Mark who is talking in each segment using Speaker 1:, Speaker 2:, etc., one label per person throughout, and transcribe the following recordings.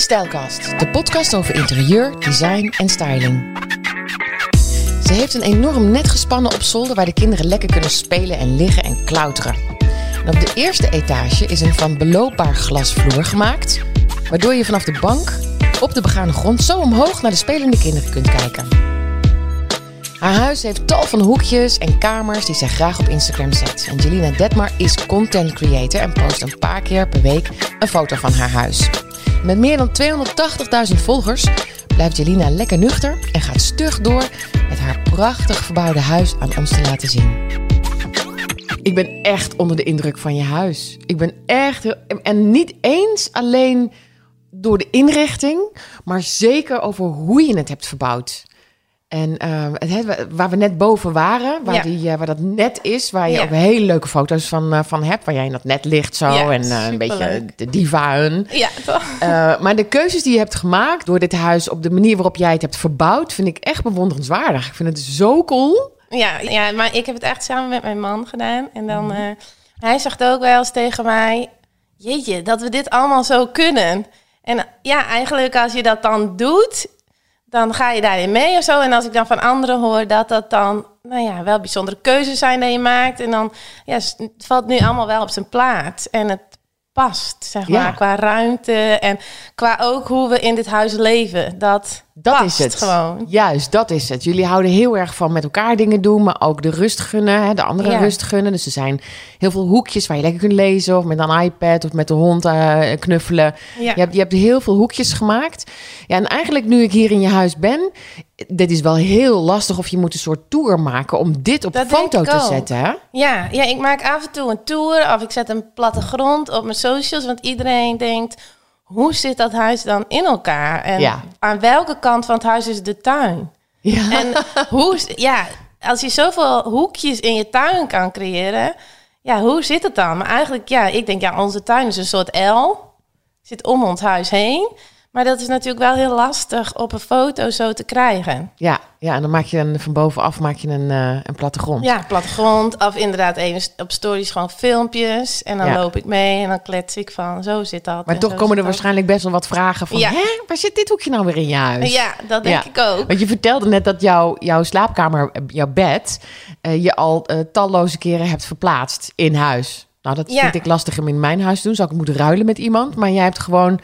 Speaker 1: is Stijlkast, de podcast over interieur, design en styling. Ze heeft een enorm net gespannen op zolder waar de kinderen lekker kunnen spelen en liggen en klauteren. En op de eerste etage is een van beloopbaar glasvloer gemaakt, waardoor je vanaf de bank op de begane grond zo omhoog naar de spelende kinderen kunt kijken. Haar huis heeft tal van hoekjes en kamers die zij graag op Instagram zet. Angelina Detmar is content creator en post een paar keer per week een foto van haar huis. Met meer dan 280.000 volgers blijft Jelina lekker nuchter en gaat stug door met haar prachtig verbouwde huis aan ons te laten zien. Ik ben echt onder de indruk van je huis. Ik ben echt. En niet eens alleen door de inrichting, maar zeker over hoe je het hebt verbouwd. En eh, het, waar we net boven waren, waar,
Speaker 2: Ja.
Speaker 1: die, eh, waar dat net is, waar je
Speaker 2: Ja.
Speaker 1: ook hele leuke foto's van, eh, van hebt, waar jij in dat net ligt zo
Speaker 2: Ja,
Speaker 1: en eh, een beetje de diva-hun.
Speaker 2: Ja, toch?
Speaker 1: Maar de keuzes die je hebt gemaakt door dit huis op de manier waarop jij het hebt verbouwd, vind ik echt bewonderenswaardig. Ik vind het zo cool.
Speaker 2: Ja, ja, maar ik heb het echt samen met mijn man gedaan. En dan, eh, hij zegt ook wel eens tegen mij, jeetje, dat we dit allemaal zo kunnen. En ja, eigenlijk als je dat dan doet, dan ga je daarin mee of zo. En als ik dan van anderen hoor dat dat dan, nou ja, wel bijzondere keuzes zijn die je maakt. En dan, ja, het valt nu allemaal wel op zijn plaats. En het past, zeg
Speaker 1: Ja.
Speaker 2: maar, qua ruimte en qua ook hoe we in dit huis leven. Dat,
Speaker 1: Dat
Speaker 2: past
Speaker 1: is het.
Speaker 2: gewoon.
Speaker 1: Juist, dat is het. Jullie houden heel erg van met elkaar dingen doen, maar ook de rust gunnen, hè, de andere
Speaker 2: Ja.
Speaker 1: rust gunnen. Dus er zijn heel veel hoekjes waar je lekker kunt lezen of met een iPad of met de hond eh, knuffelen.
Speaker 2: Ja.
Speaker 1: Je, hebt, je hebt heel veel hoekjes gemaakt. Ja, en eigenlijk nu ik hier in je huis ben, dit is wel heel lastig of je moet een soort tour maken om dit op
Speaker 2: Dat
Speaker 1: foto te zetten. Hè?
Speaker 2: Ja, ja, ik maak af en toe een tour of ik zet een plattegrond op mijn socials. Want iedereen denkt, hoe zit dat huis dan in elkaar? En
Speaker 1: Ja.
Speaker 2: aan welke kant van het huis is de tuin?
Speaker 1: Ja.
Speaker 2: En hoe, ja, als je zoveel hoekjes in je tuin kan creëren, ja, hoe zit het dan? Maar eigenlijk, ja, ik denk, ja, onze tuin is een soort L. Zit om ons huis heen. Maar dat is natuurlijk wel heel lastig op een foto zo te krijgen.
Speaker 1: Ja, ja, en dan maak je een, van bovenaf maak je een, eh, een plattegrond.
Speaker 2: Ja, plattegrond. Of inderdaad even op stories gewoon filmpjes. En dan
Speaker 1: Ja.
Speaker 2: loop ik mee en dan klets ik van, zo zit dat.
Speaker 1: Maar toch komen er waarschijnlijk best wel wat vragen van...
Speaker 2: Ja.
Speaker 1: Hè, waar zit dit hoekje nou weer in je huis?
Speaker 2: Ja, dat denk
Speaker 1: Ja.
Speaker 2: ik ook.
Speaker 1: Want je vertelde net dat jouw, jouw slaapkamer, eh, jouw bed... eh, je al talloze keren hebt verplaatst in huis. Nou, dat vind ik lastig om in mijn huis te doen. Zou ik moeten ruilen met iemand. Maar jij hebt gewoon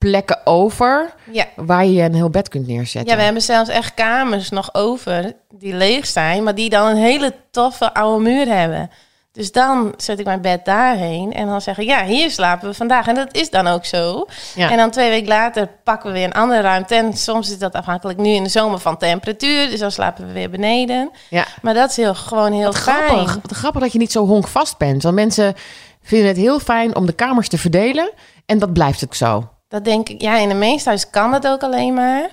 Speaker 1: plekken over...
Speaker 2: Ja.
Speaker 1: waar je een heel bed kunt neerzetten.
Speaker 2: ja, we hebben zelfs echt kamers nog over die leeg zijn, maar die dan een hele toffe oude muur hebben. Dus dan zet ik mijn bed daarheen en dan zeg ik, ja, hier slapen we vandaag. En dat is dan ook zo.
Speaker 1: Ja.
Speaker 2: En dan twee weken later pakken we weer een andere ruimte. En soms is dat afhankelijk nu in de zomer van temperatuur. Dus dan slapen we weer beneden.
Speaker 1: Ja.
Speaker 2: Maar dat is heel, gewoon heel
Speaker 1: Wat
Speaker 2: fijn.
Speaker 1: grappig. Wat grappig dat je niet zo honkvast bent. Want mensen vinden het heel fijn om de kamers te verdelen. En dat blijft ook zo.
Speaker 2: Dat denk ik, ja, in de meeste huis kan dat ook alleen maar.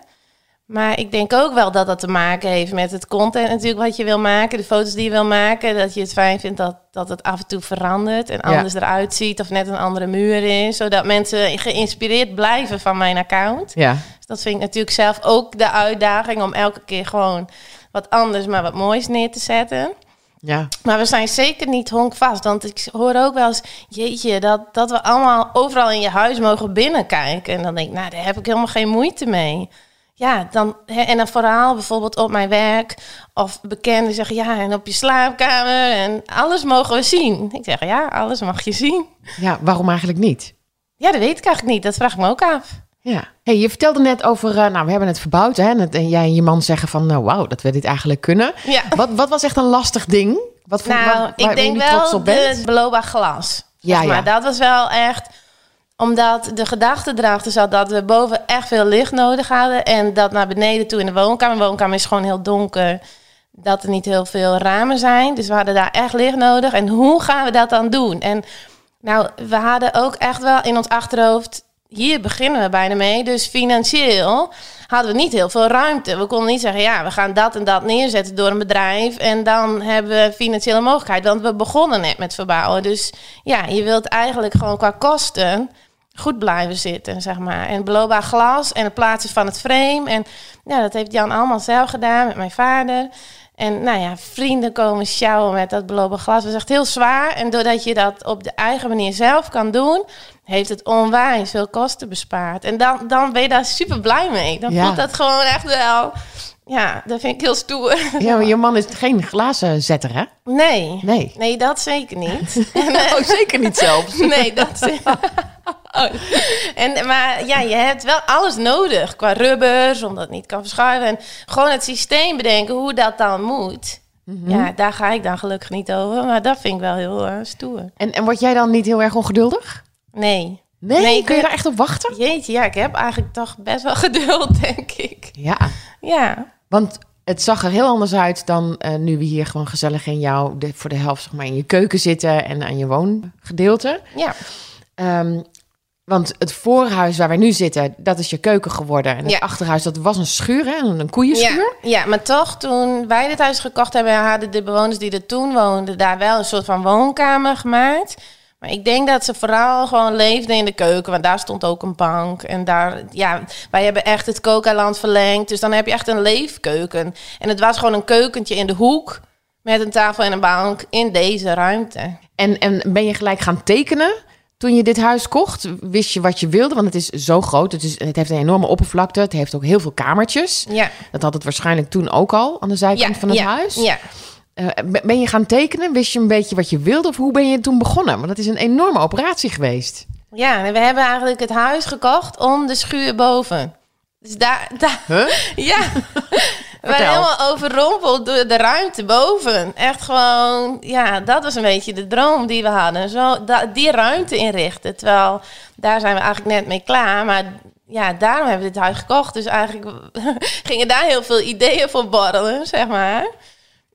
Speaker 2: Maar ik denk ook wel dat dat te maken heeft met het content natuurlijk wat je wil maken. De foto's die je wil maken. Dat je het fijn vindt dat, dat het af en toe verandert en
Speaker 1: Ja.
Speaker 2: anders eruit ziet. Of net een andere muur is. Zodat mensen geïnspireerd blijven van mijn account.
Speaker 1: Ja.
Speaker 2: Dus dat vind ik natuurlijk zelf ook de uitdaging om elke keer gewoon wat anders, maar wat moois neer te zetten.
Speaker 1: Ja.
Speaker 2: Maar we zijn zeker niet honkvast. Want ik hoor ook wel eens, jeetje, dat, dat we allemaal overal in je huis mogen binnenkijken. En dan denk ik, nou, daar heb ik helemaal geen moeite mee. Ja, dan, hè, en een verhaal bijvoorbeeld op mijn werk. Of bekenden zeggen, ja, en op je slaapkamer. En alles mogen we zien. Ik zeg, ja, alles mag je zien.
Speaker 1: ja, waarom eigenlijk niet?
Speaker 2: Ja, dat weet ik eigenlijk niet. Dat vraag ik me ook af.
Speaker 1: Ja. Hey, je vertelde net over, eh, nou, we hebben het verbouwd. Hè? En, het- en jij en je man zeggen van, nou, wauw, dat we dit eigenlijk kunnen.
Speaker 2: Ja.
Speaker 1: Wat, wat was echt een lastig ding? Wat vond-
Speaker 2: Nou,
Speaker 1: waar- waar
Speaker 2: ik denk wel het beloofbaar glas.
Speaker 1: Ja,
Speaker 2: Zeg maar.
Speaker 1: ja.
Speaker 2: Dat was wel echt... Omdat de gedachte erachter zat dat we boven echt veel licht nodig hadden. En dat naar beneden toe in de woonkamer. De woonkamer is gewoon heel donker. Dat er niet heel veel ramen zijn. Dus we hadden daar echt licht nodig. En hoe gaan we dat dan doen? En nou, we hadden ook echt wel in ons achterhoofd... Hier beginnen we bijna mee. Dus financieel hadden we niet heel veel ruimte. We konden niet zeggen, ja, we gaan dat en dat neerzetten door een bedrijf. En dan hebben we financiële mogelijkheid. Want we begonnen net met verbouwen. Dus ja, je wilt eigenlijk gewoon qua kosten goed blijven zitten, zeg maar. En beloofbaar glas en het plaatsen van het frame. En ja, dat heeft Jan allemaal zelf gedaan met mijn vader. En nou ja, vrienden komen sjouwen met dat belopen glas. Dat is echt heel zwaar. En doordat je dat op de eigen manier zelf kan doen, heeft het onwijs veel kosten bespaard. En dan, dan ben je daar super blij mee. Dan
Speaker 1: Ja.
Speaker 2: voelt dat gewoon echt wel. Ja, dat vind ik heel stoer.
Speaker 1: Ja, maar je man is geen glazenzetter, hè?
Speaker 2: Nee.
Speaker 1: Nee.
Speaker 2: Nee, dat zeker niet.
Speaker 1: Oh, zeker niet zelfs.
Speaker 2: Nee, dat Oh. En, maar ja, je hebt wel alles nodig qua rubber, zodat het niet kan verschuiven. En gewoon het systeem bedenken hoe dat dan moet.
Speaker 1: Mhm.
Speaker 2: Ja, daar ga ik dan gelukkig niet over. Maar dat vind ik wel heel eh, stoer.
Speaker 1: En, en word jij dan niet heel erg ongeduldig?
Speaker 2: Nee.
Speaker 1: Nee, kun je daar echt op wachten?
Speaker 2: Jeetje, ja, ik heb eigenlijk toch best wel geduld, denk ik.
Speaker 1: Ja,
Speaker 2: Ja.
Speaker 1: want het zag er heel anders uit dan eh, nu we hier gewoon gezellig in jou de, voor de helft zeg maar, in je keuken zitten en aan je woongedeelte.
Speaker 2: Ja.
Speaker 1: Ehm, want het voorhuis waar wij nu zitten, dat is je keuken geworden. En het
Speaker 2: Ja.
Speaker 1: achterhuis, dat was een schuur, hè? een koeienschuur.
Speaker 2: Ja, ja, maar toch, toen wij dit huis gekocht hebben, hadden de bewoners die er toen woonden daar wel een soort van woonkamer gemaakt. Maar ik denk dat ze vooral gewoon leefden in de keuken, want daar stond ook een bank. En daar, ja, wij hebben echt het kookeiland verlengd. Dus dan heb je echt een leefkeuken. En het was gewoon een keukentje in de hoek met een tafel en een bank in deze ruimte.
Speaker 1: En, en ben je gelijk gaan tekenen toen je dit huis kocht? Wist je wat je wilde? Want het is zo groot. Het, is, het heeft een enorme oppervlakte. Het heeft ook heel veel kamertjes.
Speaker 2: Ja,
Speaker 1: Dat had het waarschijnlijk toen ook al aan de zijkant
Speaker 2: ja
Speaker 1: van het
Speaker 2: ja,
Speaker 1: huis.
Speaker 2: Ja.
Speaker 1: Eh, ben je gaan tekenen? Wist je een beetje wat je wilde? Of hoe ben je toen begonnen? Want dat is een enorme operatie geweest.
Speaker 2: Ja, en we hebben eigenlijk het huis gekocht om de schuur boven. Dus daar, daar
Speaker 1: Huh?
Speaker 2: ja. We waren helemaal overrompeld door de ruimte boven. Echt gewoon, ja, dat was een beetje de droom die we hadden. Zo, die ruimte inrichten. Terwijl, daar zijn we eigenlijk net mee klaar. Maar ja, daarom hebben we dit huis gekocht. Dus eigenlijk gingen daar heel veel ideeën voor borrelen, zeg maar.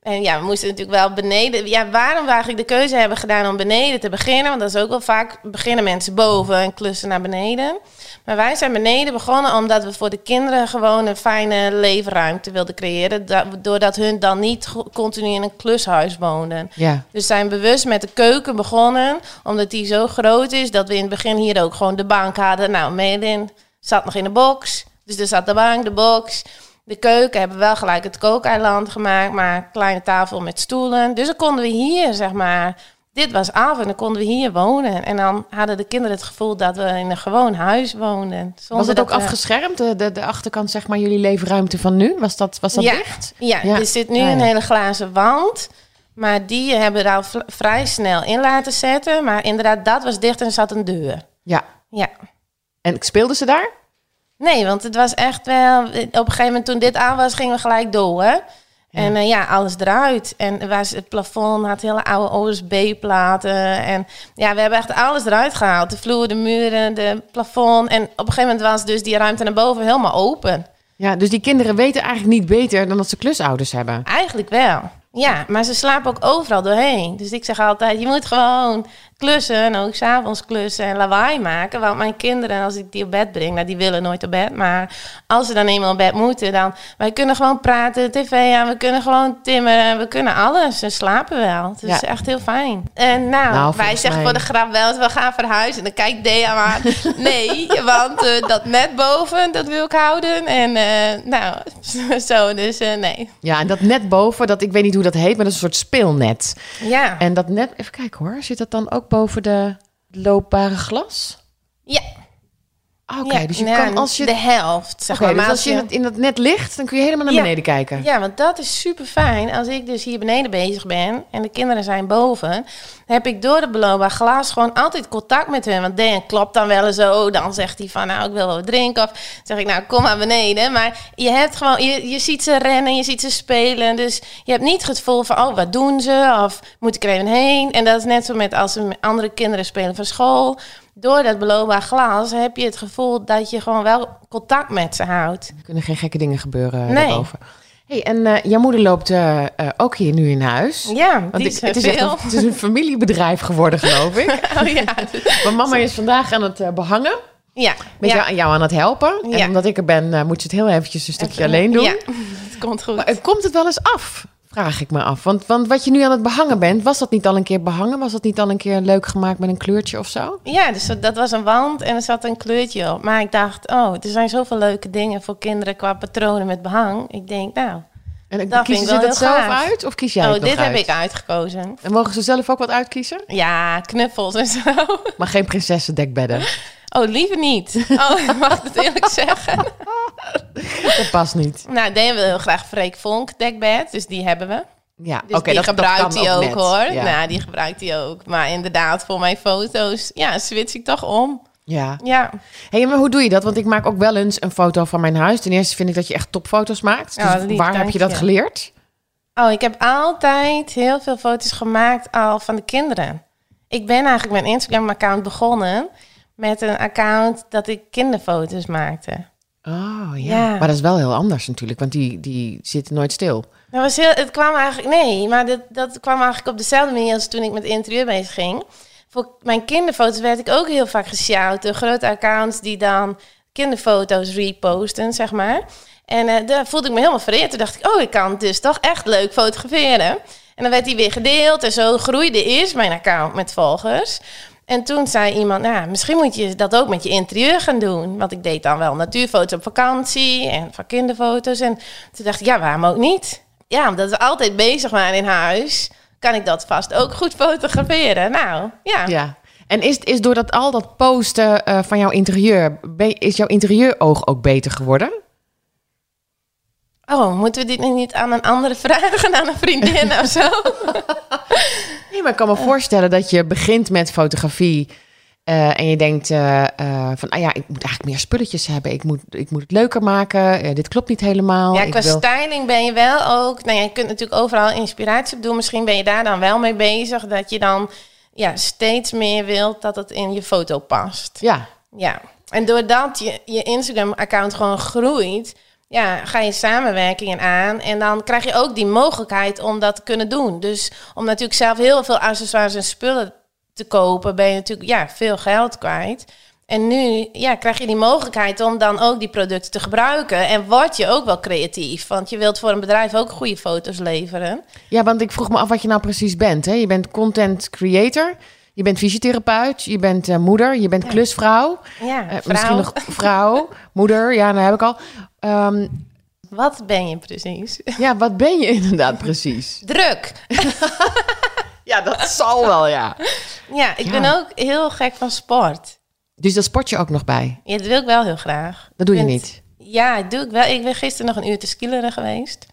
Speaker 2: En ja, we moesten natuurlijk wel beneden. Ja, waarom we eigenlijk de keuze hebben gedaan om beneden te beginnen. Want dat is ook wel vaak beginnen mensen boven en klussen naar beneden. Maar wij zijn beneden begonnen omdat we voor de kinderen gewoon een fijne leefruimte wilden creëren. da- Doordat hun dan niet continu in een klushuis woonden.
Speaker 1: Ja.
Speaker 2: Dus zijn bewust met de keuken begonnen. Omdat die zo groot is dat we in het begin hier ook gewoon de bank hadden. Nou, Melin zat nog in de box. Dus er zat de bank, de box. De keuken hebben we wel gelijk het kookeiland gemaakt. Maar een kleine tafel met stoelen. Dus dan konden we hier, zeg maar... Dit was af en dan konden we hier wonen. En dan hadden de kinderen het gevoel dat we in een gewoon huis woonden.
Speaker 1: Was het ook
Speaker 2: we-
Speaker 1: afgeschermd? De, de, de achterkant, zeg maar, jullie leefruimte van nu? Was dat, was dat
Speaker 2: ja,
Speaker 1: dicht?
Speaker 2: Ja,
Speaker 1: Ja.
Speaker 2: er zit nu
Speaker 1: Ja, ja.
Speaker 2: een hele glazen wand. Maar die hebben we al vrij snel in laten zetten. Maar inderdaad, dat was dicht en er zat een deur.
Speaker 1: Ja.
Speaker 2: Ja.
Speaker 1: En speelden ze daar?
Speaker 2: Nee, want het was echt wel... Op een gegeven moment toen dit aan was, gingen we gelijk door. Hè? En eh, ja, alles eruit. En was, het plafond had hele oude OSB-platen. En ja, we hebben echt alles eruit gehaald. De vloer, de muren, de plafond. En op een gegeven moment was dus die ruimte naar boven helemaal open.
Speaker 1: Ja, dus die kinderen weten eigenlijk niet beter dan dat ze klusouders hebben.
Speaker 2: Eigenlijk wel. Ja, maar ze slapen ook overal doorheen. Dus ik zeg altijd, je moet gewoon klussen en ook s'avonds klussen en lawaai maken. Want mijn kinderen, als ik die op bed breng, nou die willen nooit op bed. Maar als ze dan eenmaal op bed moeten, dan... Wij kunnen gewoon praten, tv aan, we kunnen gewoon timmeren, we kunnen alles. Ze slapen wel. Het is
Speaker 1: Ja.
Speaker 2: echt heel fijn. En nou,
Speaker 1: Nou,
Speaker 2: wij zeggen
Speaker 1: mij-
Speaker 2: voor de grap wel eens, we gaan verhuizen. En dan kijkt Dea maar, nee, want eh, dat net boven, dat wil ik houden. En eh, nou, zo, dus eh, nee.
Speaker 1: Ja, en dat net boven, dat, ik weet niet hoe dat heet, maar dat is een soort speelnet.
Speaker 2: Ja.
Speaker 1: En dat net, even kijken hoor, zit dat dan ook boven de loopbare glas?
Speaker 2: Ja.
Speaker 1: Oké,
Speaker 2: ja,
Speaker 1: dus je
Speaker 2: nou,
Speaker 1: kan als je...
Speaker 2: De helft, zeg
Speaker 1: Oké,
Speaker 2: maar.
Speaker 1: dus als je in, het, in dat net ligt, dan kun je helemaal naar
Speaker 2: Ja.
Speaker 1: beneden kijken.
Speaker 2: Ja, want dat is super fijn. Als ik dus hier beneden bezig ben en de kinderen zijn boven, heb ik door het beloopbaar glas gewoon altijd contact met hun. Want Dan klopt dan wel eens zo. Dan zegt hij van, nou, ik wil wel wat drinken. Of zeg ik, nou, kom maar beneden. Maar je hebt gewoon, je, je ziet ze rennen, je ziet ze spelen. Dus je hebt niet het gevoel van, oh, wat doen ze? Of moet ik er even heen? En dat is net zo met als ze met andere kinderen spelen van school. Door dat beloopbaar glas heb je het gevoel dat je gewoon wel contact met ze houdt.
Speaker 1: Er kunnen geen gekke dingen gebeuren
Speaker 2: Nee.
Speaker 1: hey, en eh, jouw moeder loopt eh, eh, ook hier nu in huis.
Speaker 2: Ja,
Speaker 1: Want
Speaker 2: die
Speaker 1: ik-
Speaker 2: is
Speaker 1: het, is echt een, het is een familiebedrijf geworden, geloof ik.
Speaker 2: Oh ja.
Speaker 1: Mijn mama is vandaag aan het eh, behangen.
Speaker 2: Ja.
Speaker 1: Met
Speaker 2: ja.
Speaker 1: jou, jou aan het helpen. En
Speaker 2: Ja.
Speaker 1: omdat ik er ben, moet ze het heel eventjes een stukje
Speaker 2: Even-
Speaker 1: alleen doen.
Speaker 2: Ja, het komt goed.
Speaker 1: Maar komt het wel eens af? Vraag ik me af. Want, want wat je nu aan het behangen bent, was dat niet al een keer behangen? Was dat niet al een keer leuk gemaakt met een kleurtje of zo?
Speaker 2: Ja, dus dat- dat was een wand en er zat een kleurtje op. Maar ik dacht, oh, er zijn zoveel leuke dingen voor kinderen qua patronen met behang. Ik denk, nou,
Speaker 1: En dan
Speaker 2: Dat
Speaker 1: kiezen ze dat zelf
Speaker 2: gaaf.
Speaker 1: uit of kies jij
Speaker 2: oh,
Speaker 1: het
Speaker 2: dit
Speaker 1: uit?
Speaker 2: heb ik uitgekozen.
Speaker 1: En mogen ze zelf ook wat uitkiezen?
Speaker 2: Ja, knuffels en zo.
Speaker 1: Maar geen prinsessendekbedden.
Speaker 2: Oh, liever niet. Oh, mag ik het eerlijk zeggen?
Speaker 1: Dat past niet.
Speaker 2: Nou, deden we heel graag Freek Vonk dekbed, dus die hebben we.
Speaker 1: Ja,
Speaker 2: Dus
Speaker 1: oké,
Speaker 2: die
Speaker 1: dat,
Speaker 2: gebruikt hij ook, hoor.
Speaker 1: Ja.
Speaker 2: Nou, die gebruikt hij ook. Maar inderdaad, voor mijn foto's, ja, switch ik toch om.
Speaker 1: ja.
Speaker 2: Ja,
Speaker 1: Hey, maar hoe doe je dat? Want ik maak ook wel eens een foto van mijn huis. Ten eerste vind ik dat je echt topfoto's maakt. Dus
Speaker 2: lief,
Speaker 1: waar heb je dat
Speaker 2: je.
Speaker 1: geleerd?
Speaker 2: Oh, ik heb altijd heel veel foto's gemaakt al van de kinderen. Ik ben eigenlijk mijn Instagram-account begonnen met een account dat ik kinderfoto's maakte.
Speaker 1: Oh ja.
Speaker 2: Ja.
Speaker 1: Maar dat is wel heel anders natuurlijk, want die, die zitten nooit stil.
Speaker 2: Dat was heel, het kwam eigenlijk, nee, maar dat, dat kwam eigenlijk op dezelfde manier als toen ik met interieur bezig ging. Voor mijn kinderfoto's werd ik ook heel vaak gesjouwd door grote accounts die dan kinderfoto's reposten, zeg maar. En eh, daar voelde ik me helemaal vereerd. Toen dacht ik, oh, ik kan dus toch echt leuk fotograferen. En dan werd die weer gedeeld en zo groeide eerst mijn account met volgers. En toen zei iemand, nou, misschien moet je dat ook met je interieur gaan doen. Want ik deed dan wel natuurfoto's op vakantie en van kinderfoto's. En toen dacht ik, ja, waarom ook niet? Ja, omdat we altijd bezig waren in huis, kan ik dat vast ook goed fotograferen. Nou, ja.
Speaker 1: Ja. En is, is door dat, al dat posten eh, van jouw interieur, is jouw interieuroog ook beter geworden?
Speaker 2: Oh, moeten we dit nu niet aan een andere vragen, aan een vriendin of zo?
Speaker 1: Nee, maar ik kan me voorstellen dat je begint met fotografie eh, en je denkt eh, eh, van, ah ja, ik moet eigenlijk meer spulletjes hebben. Ik moet, ik moet het leuker maken. Dit klopt niet helemaal.
Speaker 2: Ja,
Speaker 1: ik
Speaker 2: qua
Speaker 1: wil...
Speaker 2: styling ben je wel ook... Nou ja, je kunt natuurlijk overal inspiratie op doen. Misschien ben je daar dan wel mee bezig. Dat je dan ja, steeds meer wilt dat het in je foto past.
Speaker 1: Ja,
Speaker 2: Ja. En doordat je, je Instagram-account gewoon groeit... Ja, ga je samenwerkingen aan. En dan krijg je ook die mogelijkheid om dat te kunnen doen. Dus om natuurlijk zelf heel veel accessoires en spullen te kopen... ben je natuurlijk ja, veel geld kwijt. En nu ja, krijg je die mogelijkheid om dan ook die producten te gebruiken. En word je ook wel creatief. Want je wilt voor een bedrijf ook goede foto's leveren.
Speaker 1: Ja, want ik vroeg me af wat je nou precies bent. Hè? Je bent content creator, je bent fysiotherapeut, je bent eh, moeder, je bent klusvrouw.
Speaker 2: Ja,
Speaker 1: Eh, misschien nog vrouw, moeder, ja, dat heb ik al. Ehm,
Speaker 2: Wat ben je precies?
Speaker 1: ja, wat ben je inderdaad precies?
Speaker 2: Druk.
Speaker 1: Ja, dat zal wel, ja.
Speaker 2: Ja, ik
Speaker 1: Ja.
Speaker 2: ben ook heel gek van sport.
Speaker 1: Dus dat sport je ook nog bij?
Speaker 2: Ja, dat wil ik wel heel graag.
Speaker 1: Dat doe je niet?
Speaker 2: Ja, dat doe ik wel. Ik ben gisteren nog een uur te skileren geweest.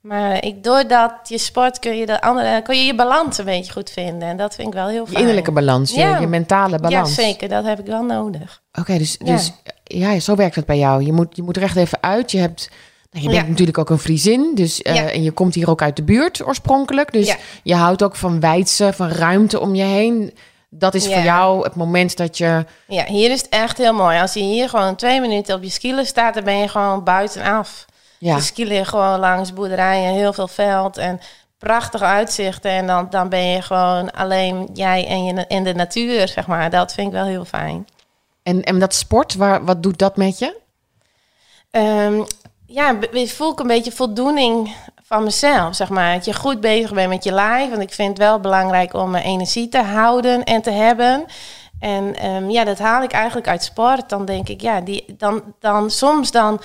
Speaker 2: Maar ik, doordat je sport kun je, de andere, kun je je balans een beetje goed vinden. En dat vind ik wel heel
Speaker 1: Je
Speaker 2: fijn.
Speaker 1: innerlijke balans, je,
Speaker 2: Ja.
Speaker 1: je mentale balans.
Speaker 2: Ja, zeker. Dat heb ik wel nodig.
Speaker 1: Oké, dus,
Speaker 2: Ja.
Speaker 1: dus ja, zo werkt het bij jou. Je moet, je moet er echt even uit. Je, hebt, nou, je bent
Speaker 2: Ja.
Speaker 1: natuurlijk ook een Friesin. Dus, eh,
Speaker 2: Ja.
Speaker 1: En je komt hier ook uit de buurt oorspronkelijk. Dus
Speaker 2: Ja.
Speaker 1: je houdt ook van wijdse, van ruimte om je heen. Dat is voor jou het moment dat je...
Speaker 2: Ja, hier is het echt heel mooi. Als je hier gewoon twee minuten op je skieler staat, dan ben je gewoon buitenaf.
Speaker 1: Ja,
Speaker 2: Je skielen gewoon langs boerderijen, heel veel veld en prachtige uitzichten. En dan, dan ben je gewoon alleen jij en, je, en de natuur, zeg maar. Dat vind ik wel heel fijn.
Speaker 1: en, en dat sport, waar, wat doet dat met je?
Speaker 2: Ehm, ja, voel ik een beetje voldoening van mezelf, zeg maar. Dat je goed bezig bent met je lijf. Want ik vind het wel belangrijk om mijn energie te houden en te hebben. En ehm, ja, dat haal ik eigenlijk uit sport. Dan denk ik, ja, die, dan, dan soms dan,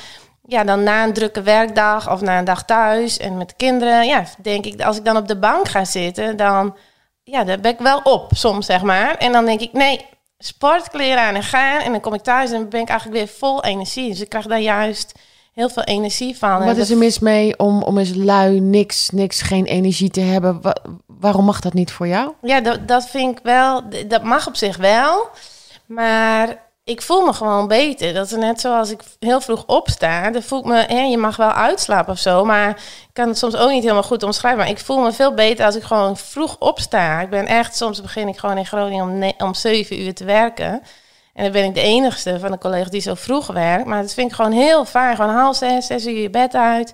Speaker 2: ja, dan na een drukke werkdag of na een dag thuis en met de kinderen, ja, denk ik, als ik dan op de bank ga zitten, dan, ja, dan ben ik wel op soms, zeg maar. En dan denk ik, nee, sportkleren aan en gaan. En dan kom ik thuis en ben ik eigenlijk weer vol energie. Dus ik krijg daar juist heel veel energie van.
Speaker 1: Wat is er mis mee om, om eens lui, niks, niks, geen energie te hebben? Wa- waarom mag dat niet voor jou?
Speaker 2: Ja, dat, dat vind ik wel, dat mag op zich wel. Maar ik voel me gewoon beter. Dat is net zoals ik heel vroeg opsta. Dan voel ik me, hè, je mag wel uitslapen of zo. Maar ik kan het soms ook niet helemaal goed omschrijven. Maar ik voel me veel beter als ik gewoon vroeg opsta. Ik ben echt, soms begin ik gewoon in Groningen om, ne- om 7 uur te werken. En dan ben ik de enigste van de collega's die zo vroeg werkt. Maar dat vind ik gewoon heel fijn. Gewoon half zes, zes uur je bed uit.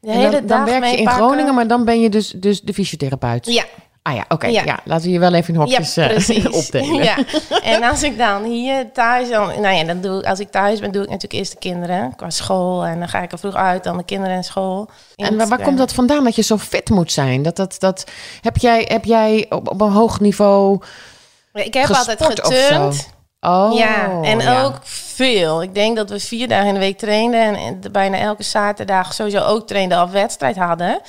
Speaker 2: De hele
Speaker 1: dan,
Speaker 2: dag
Speaker 1: dan werk je in. Groningen, maar dan ben je dus, dus de fysiotherapeut.
Speaker 2: Ja,
Speaker 1: Ah ja, oké.
Speaker 2: Ja.
Speaker 1: Ja. laten we je wel even in hokjes
Speaker 2: ja,
Speaker 1: eh, opdelen.
Speaker 2: Ja. En als ik dan hier thuis, dan, nou ja, dan doe ik, als ik thuis ben, doe ik natuurlijk eerst de kinderen qua school. En dan ga ik er vroeg uit, dan de kinderen in school.
Speaker 1: En waar, waar komt dat vandaan dat je zo fit moet zijn? Dat, dat, dat, heb, jij, heb jij op, op een hoog niveau...
Speaker 2: Ik heb altijd geturnd.
Speaker 1: Oh,
Speaker 2: ja, en
Speaker 1: ja.
Speaker 2: ook veel. Ik denk dat we vier dagen in de week trainden en, en bijna elke zaterdag sowieso ook trainden of wedstrijd hadden.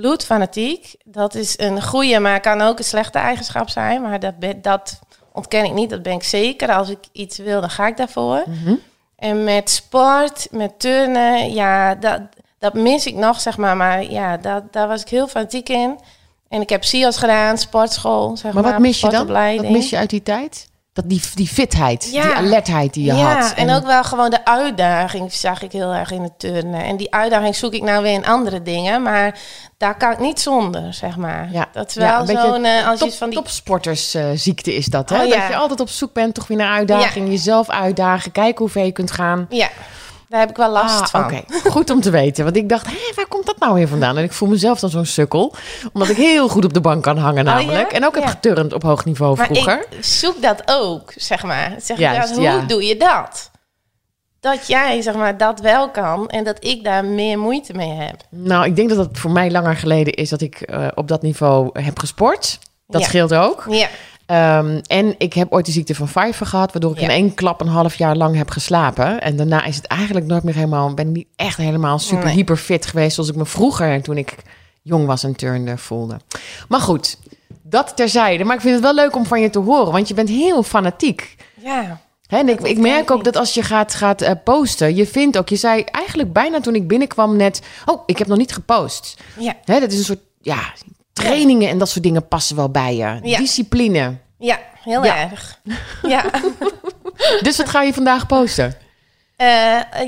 Speaker 2: Bloedfanatiek, dat is een goede, maar kan ook een slechte eigenschap zijn. Maar dat, ben- dat ontken ik niet, dat ben ik zeker. Als ik iets wil, dan ga ik daarvoor.
Speaker 1: Mhm.
Speaker 2: En met sport, met turnen, ja, dat, dat mis ik nog, zeg maar. Maar ja, dat, daar was ik heel fanatiek in. En ik heb SIOS gedaan, sportschool, zeg
Speaker 1: Maar
Speaker 2: maar.
Speaker 1: wat mis je dan? Wat mis je uit die tijd? Dat die, die fitheid,
Speaker 2: Ja.
Speaker 1: die alertheid die je
Speaker 2: ja,
Speaker 1: had.
Speaker 2: en ook wel gewoon de uitdaging zag ik heel erg in het turnen. En die uitdaging zoek ik nou weer in andere dingen. Maar daar kan ik niet zonder, zeg maar.
Speaker 1: Ja.
Speaker 2: Dat is wel zo'n... eh, als
Speaker 1: Top,
Speaker 2: je van die...
Speaker 1: Topsportersziekte is dat, hè?
Speaker 2: Oh.
Speaker 1: Dat je altijd op zoek bent toch weer naar uitdaging. Jezelf uitdagen, kijken hoe ver je kunt gaan.
Speaker 2: Ja, daar heb ik wel last
Speaker 1: Ah,
Speaker 2: van.
Speaker 1: Oké, goed om te weten. Want ik dacht, hé, waar komt dat nou weer vandaan? En ik voel mezelf dan zo'n sukkel. Omdat ik heel goed op de bank kan hangen
Speaker 2: Oh, ja?
Speaker 1: namelijk. En ook heb geturnd op hoog niveau
Speaker 2: Maar
Speaker 1: vroeger.
Speaker 2: ik zoek dat ook, zeg maar. Zeg
Speaker 1: Juist,
Speaker 2: dat, hoe
Speaker 1: ja.
Speaker 2: doe je dat? Dat jij, zeg maar, dat wel kan en dat ik daar meer moeite mee heb.
Speaker 1: Nou, ik denk dat het voor mij langer geleden is dat ik eh, op dat niveau heb gesport. Dat scheelt ook.
Speaker 2: Ja,
Speaker 1: Ehm, en ik heb ooit de ziekte van Pfeiffer gehad, waardoor ik
Speaker 2: Ja.
Speaker 1: in één klap een half jaar lang heb geslapen. En daarna is het eigenlijk nooit meer helemaal, ben ik niet echt helemaal super
Speaker 2: Nee.
Speaker 1: hyper fit geweest zoals ik me vroeger, toen ik jong was en turnde, voelde. Maar goed, dat terzijde. Maar ik vind het wel leuk om van je te horen, want je bent heel fanatiek.
Speaker 2: ja.
Speaker 1: Hè, en ik, ik merk ook dat als je gaat, gaat eh, posten, je vindt ook, je zei eigenlijk bijna toen ik binnenkwam net, oh, ik heb nog niet gepost.
Speaker 2: Ja,
Speaker 1: Hè, dat is een soort, ja, trainingen en dat soort dingen passen wel bij je.
Speaker 2: Ja.
Speaker 1: Discipline.
Speaker 2: ja heel
Speaker 1: Ja.
Speaker 2: erg. Ja.
Speaker 1: Dus wat ga je vandaag posten?
Speaker 2: Eh,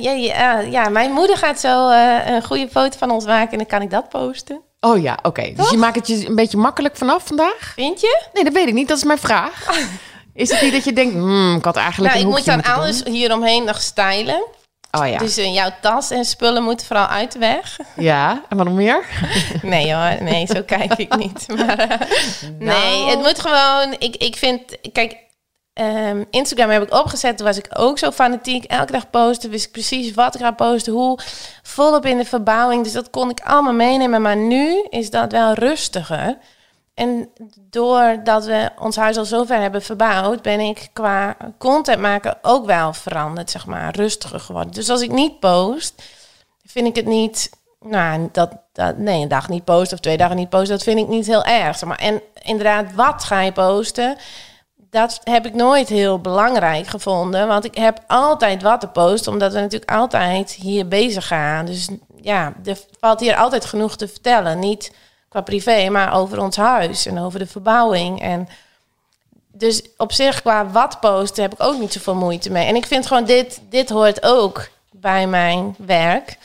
Speaker 2: ja, ja, ja, mijn moeder gaat zo eh, een goede foto van ons maken en dan kan ik dat posten.
Speaker 1: Oh ja, oké. Dus je maakt het je een beetje makkelijk vanaf vandaag?
Speaker 2: Vind je?
Speaker 1: Nee, dat weet ik niet. Dat is mijn vraag. Is het niet dat je denkt, hmm, ik had eigenlijk
Speaker 2: Nou, ik moet dan alles hieromheen nog stylen.
Speaker 1: Oh ja.
Speaker 2: Dus eh, jouw tas en spullen moeten vooral uit de weg.
Speaker 1: Ja, en wat nog meer?
Speaker 2: Nee hoor, nee, zo kijk ik niet. Maar, eh, Nee,
Speaker 1: Nou.
Speaker 2: het moet gewoon... Ik, ik vind... Kijk, ehm, Instagram heb ik opgezet. Toen was ik ook zo fanatiek. Elke dag posten. Wist ik precies wat ik ga posten. Hoe. Volop in de verbouwing. Dus dat kon ik allemaal meenemen. Maar nu is dat wel rustiger. En doordat we ons huis al zover hebben verbouwd... ben ik qua content maken ook wel veranderd, zeg maar. Rustiger geworden. Dus als ik niet post vind ik het niet. Nou, dat, dat, nee, een dag niet posten of twee dagen niet posten, dat vind ik niet heel erg. Zeg maar. En inderdaad, wat ga je posten? Dat heb ik nooit heel belangrijk gevonden. Want ik heb altijd wat te posten, omdat we natuurlijk altijd hier bezig gaan. Dus ja, er valt hier altijd genoeg te vertellen. Niet qua privé, maar over ons huis en over de verbouwing. En dus op zich, qua wat posten, heb ik ook niet zoveel moeite mee. En ik vind gewoon, dit, dit hoort ook bij mijn werk.